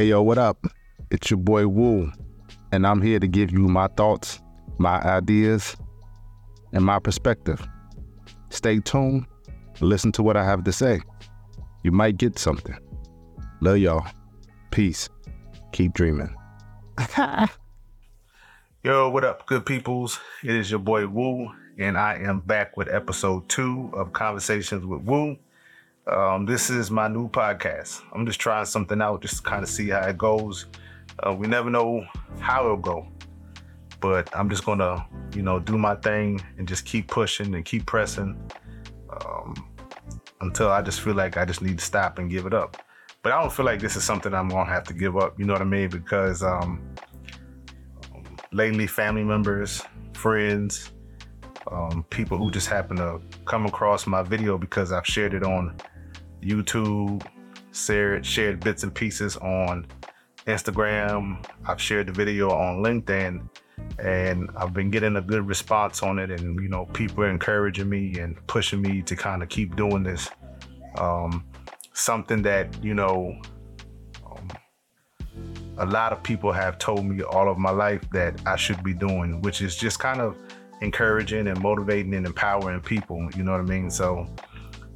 Hey yo, what up? It's your boy Woo, and I'm here to give you my thoughts, my ideas, and my perspective. Stay tuned, listen to what I have to say. You might get something. Love y'all. Peace. Keep dreaming. Yo, what up, good peoples? It is your boy Woo, and I am back with episode two of Conversations with Woo. Um, this is my new podcast. I'm just trying something out, just to kind of see how it goes. Uh, we never know how it'll go, but I'm just gonna, you know, do my thing and just keep pushing and keep pressing um, until I just feel like I just need to stop and give it up. But I don't feel like this is something I'm gonna have to give up. You know what I mean? Because um, lately, family members, friends, um, people who just happen to come across my video because I've shared it on YouTube, shared, shared bits and pieces on Instagram. I've shared the video on LinkedIn and I've been getting a good response on it. And, you know, people are encouraging me and pushing me to kind of keep doing this. Um, something that, you know, um, a lot of people have told me all of my life that I should be doing, which is just kind of encouraging and motivating and empowering people. You know what I mean? So,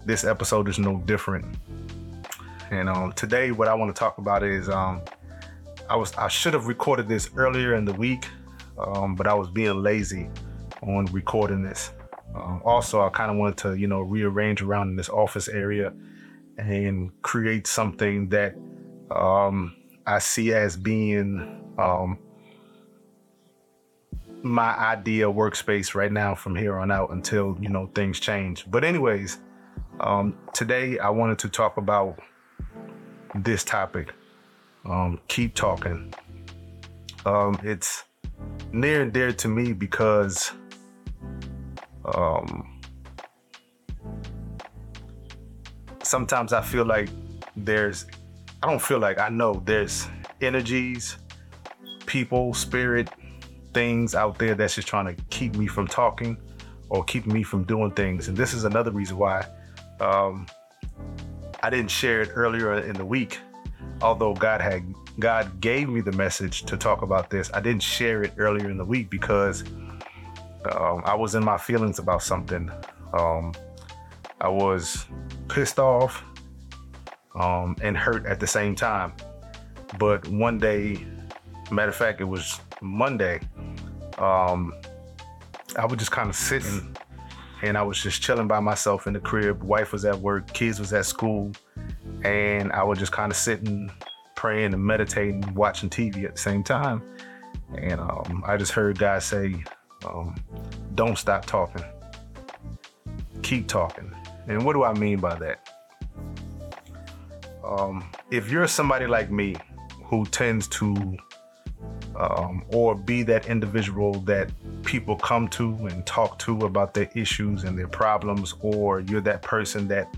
this episode is no different. And um, today, what I want to talk about is um, I was I should have recorded this earlier in the week, um, but I was being lazy on recording this. Um, also, I kind of wanted to you know rearrange around in this office area and create something that um, I see as being um, my ideal workspace right now from here on out until you know things change. But anyways, um, today, I wanted to talk about this topic. Um, keep talking. Um, it's near and dear to me because um, sometimes I feel like there's, I don't feel like I know there's energies, people, spirit, things out there that's just trying to keep me from talking or keep me from doing things. And this is another reason why um, I didn't share it earlier in the week, although God had God gave me the message to talk about this. I didn't share it earlier in the week because um, I was in my feelings about something. Um, I was pissed off um, and hurt at the same time. But one day, matter of fact, it was Monday. Um, I was just kind of sitting and I was just chilling by myself in the crib. Wife was at work, kids was at school, and I was just kind of sitting, praying and meditating, watching TV at the same time. And um, I just heard God say, um, "Don't stop talking. Keep talking." And what do I mean by that? Um, if you're somebody like me who tends to um, or be that individual that people come to and talk to about their issues and their problems, or you're that person that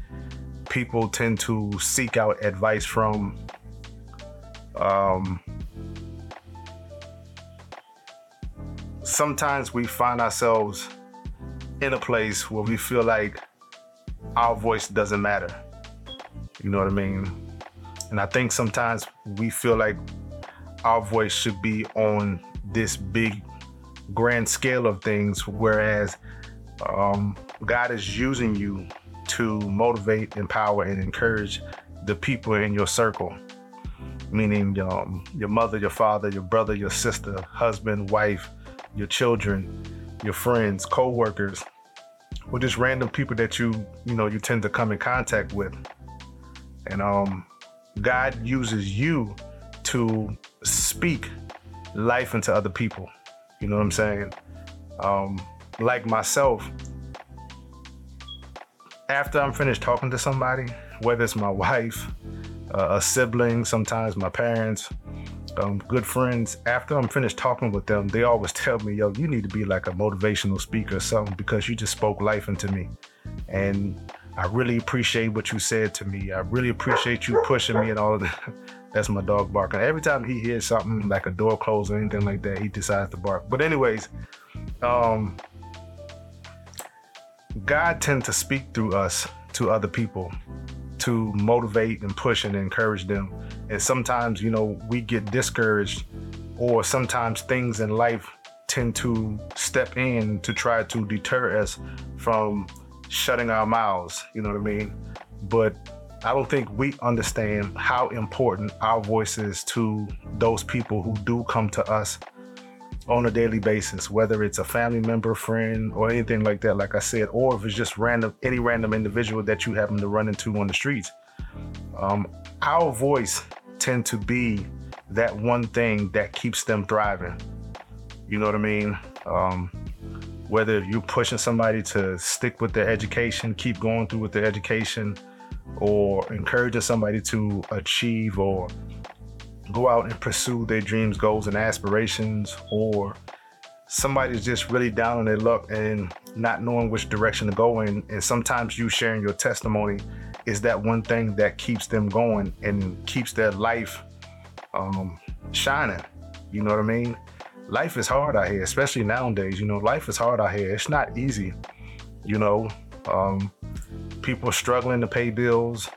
people tend to seek out advice from. Um, sometimes we find ourselves in a place where we feel like our voice doesn't matter. You know what I mean? And I think sometimes we feel like our voice should be on this big grand scale of things, whereas um, God is using you to motivate, empower, and encourage the people in your circle, meaning um, your mother, your father, your brother, your sister, husband, wife, your children, your friends, co-workers, or just random people that you you know you tend to come in contact with. And um, God uses you to speak life into other people. You know what I'm saying? Um, like myself, after I'm finished talking to somebody, whether it's my wife, uh, a sibling, sometimes my parents, um, good friends, after I'm finished talking with them, they always tell me, yo, you need to be like a motivational speaker or something because you just spoke life into me. And I really appreciate what you said to me. I really appreciate you pushing me and all of that. That's my dog barking. Every time he hears something like a door close or anything like that, he decides to bark. But anyways, um, God tends to speak through us to other people to motivate and push and encourage them. And sometimes, you know, we get discouraged, or sometimes things in life tend to step in to try to deter us from shutting our mouths. You know what I mean? But I don't think we understand how important our voice is to those people who do come to us on a daily basis, whether it's a family member, friend, or anything like that, like I said, or if it's just random, any random individual that you happen to run into on the streets. Um, our voice tend to be that one thing that keeps them thriving. You know what I mean? Um, whether you're pushing somebody to stick with their education, keep going through with their education, or encouraging somebody to achieve or go out and pursue their dreams, goals, and aspirations, or somebody's just really down on their luck and not knowing which direction to go in. And sometimes you sharing your testimony is that one thing that keeps them going and keeps their life um, shining. You know what I mean? Life is hard out here, especially nowadays. You know, life is hard out here. It's not easy. You know, um, people struggling to pay bills.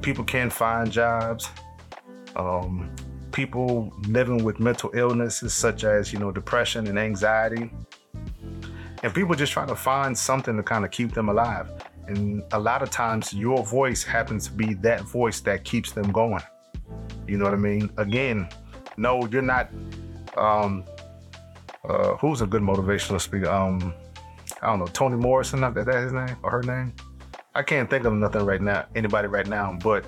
People can't find jobs um, people living with mental illnesses such as you know depression and anxiety and people just trying to find something to kind of keep them alive and a lot of times your voice happens to be that voice that keeps them going you know what i mean again no you're not um uh who's a good motivational speaker um i don't know toni morrison not that that his name or her name i can't think of nothing right now anybody right now but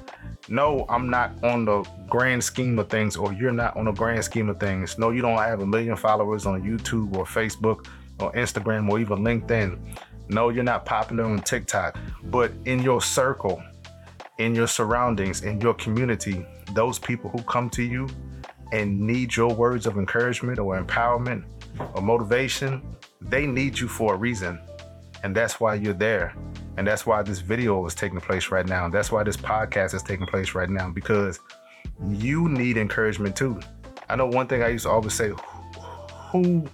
no, I'm not on the grand scheme of things, or you're not on the grand scheme of things. No, you don't have a million followers on YouTube or Facebook or Instagram or even LinkedIn. No, you're not popular on TikTok. But in your circle, in your surroundings, in your community, those people who come to you and need your words of encouragement or empowerment or motivation, they need you for a reason. And that's why you're there. And that's why this video is taking place right now. That's why this podcast is taking place right now because you need encouragement too. I know one thing I used to always say who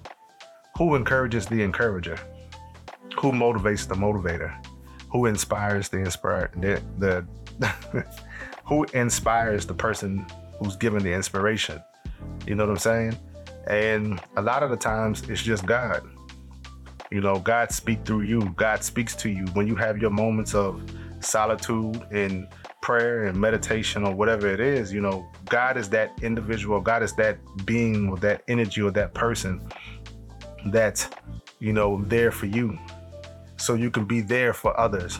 who encourages the encourager? Who motivates the motivator? Who inspires the inspire the, the who inspires the person who's given the inspiration? You know what I'm saying? And a lot of the times it's just God. You know, God speak through you. God speaks to you when you have your moments of solitude and prayer and meditation or whatever it is. You know, God is that individual. God is that being or that energy or that person that's, you know, there for you. So you can be there for others.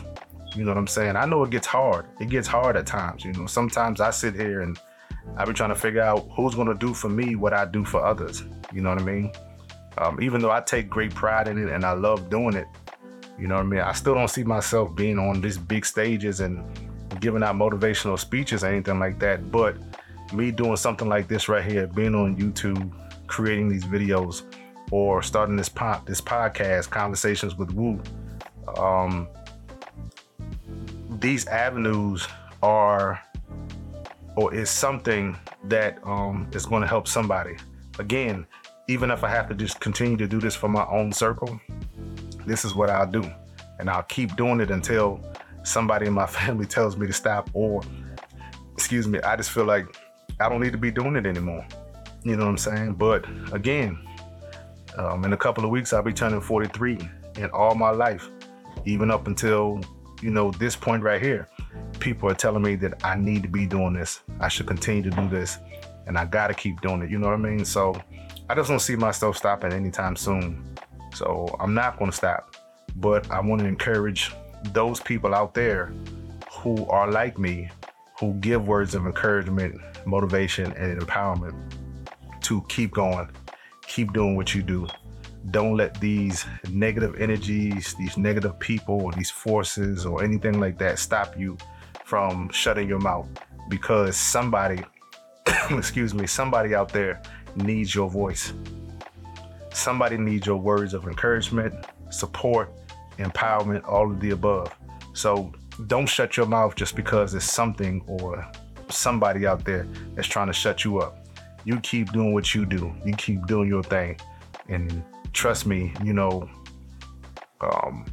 You know what I'm saying? I know it gets hard. It gets hard at times. You know, sometimes I sit here and I be trying to figure out who's gonna do for me what I do for others. You know what I mean? Um, even though I take great pride in it and I love doing it, you know what I mean? I still don't see myself being on these big stages and giving out motivational speeches or anything like that. But me doing something like this right here, being on YouTube, creating these videos, or starting this pop this podcast, conversations with Woo. Um, these avenues are or is something that um, is going to help somebody. Again, even if I have to just continue to do this for my own circle, this is what I'll do. And I'll keep doing it until somebody in my family tells me to stop, or, excuse me, I just feel like I don't need to be doing it anymore. You know what I'm saying? But again, um, in a couple of weeks, I'll be turning 43. in all my life, even up until, you know, this point right here, people are telling me that I need to be doing this. I should continue to do this. And I got to keep doing it. You know what I mean? So, I just don't see myself stopping anytime soon. So I'm not to stop. But I want to encourage those people out there who are like me, who give words of encouragement, motivation, and empowerment to keep going, keep doing what you do. Don't let these negative energies, these negative people, or these forces, or anything like that stop you from shutting your mouth because somebody, excuse me, somebody out there needs your voice. Somebody needs your words of encouragement, support, empowerment, all of the above. So don't shut your mouth just because it's something or somebody out there that's trying to shut you up. You keep doing what you do. You keep doing your thing. And trust me, you know, um,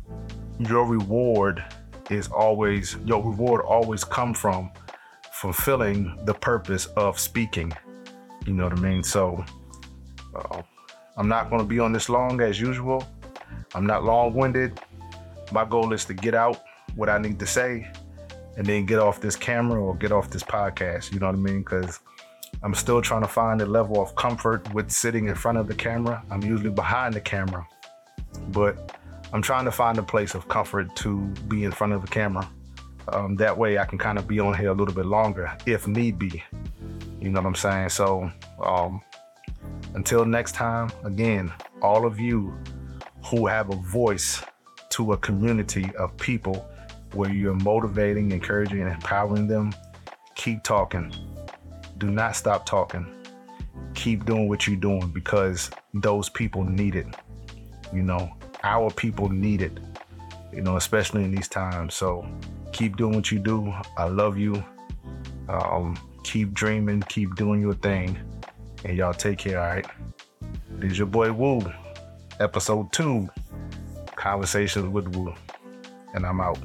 your reward is always your reward always come from fulfilling the purpose of speaking. You know what I mean? So uh, I'm not going to be on this long as usual. I'm not long-winded. My goal is to get out what I need to say and then get off this camera or get off this podcast. You know what I mean? Because I'm still trying to find a level of comfort with sitting in front of the camera. I'm usually behind the camera, but I'm trying to find a place of comfort to be in front of the camera. Um, that way I can kind of be on here a little bit longer if need be. You know what I'm saying? So um, until next time, again, all of you who have a voice to a community of people where you're motivating, encouraging, and empowering them, keep talking. Do not stop talking. Keep doing what you're doing because those people need it. You know, our people need it, you know, especially in these times. So keep doing what you do. I love you. Um, keep dreaming, keep doing your thing. And y'all take care, all right? This is your boy Woo, episode two Conversations with Woo. And I'm out.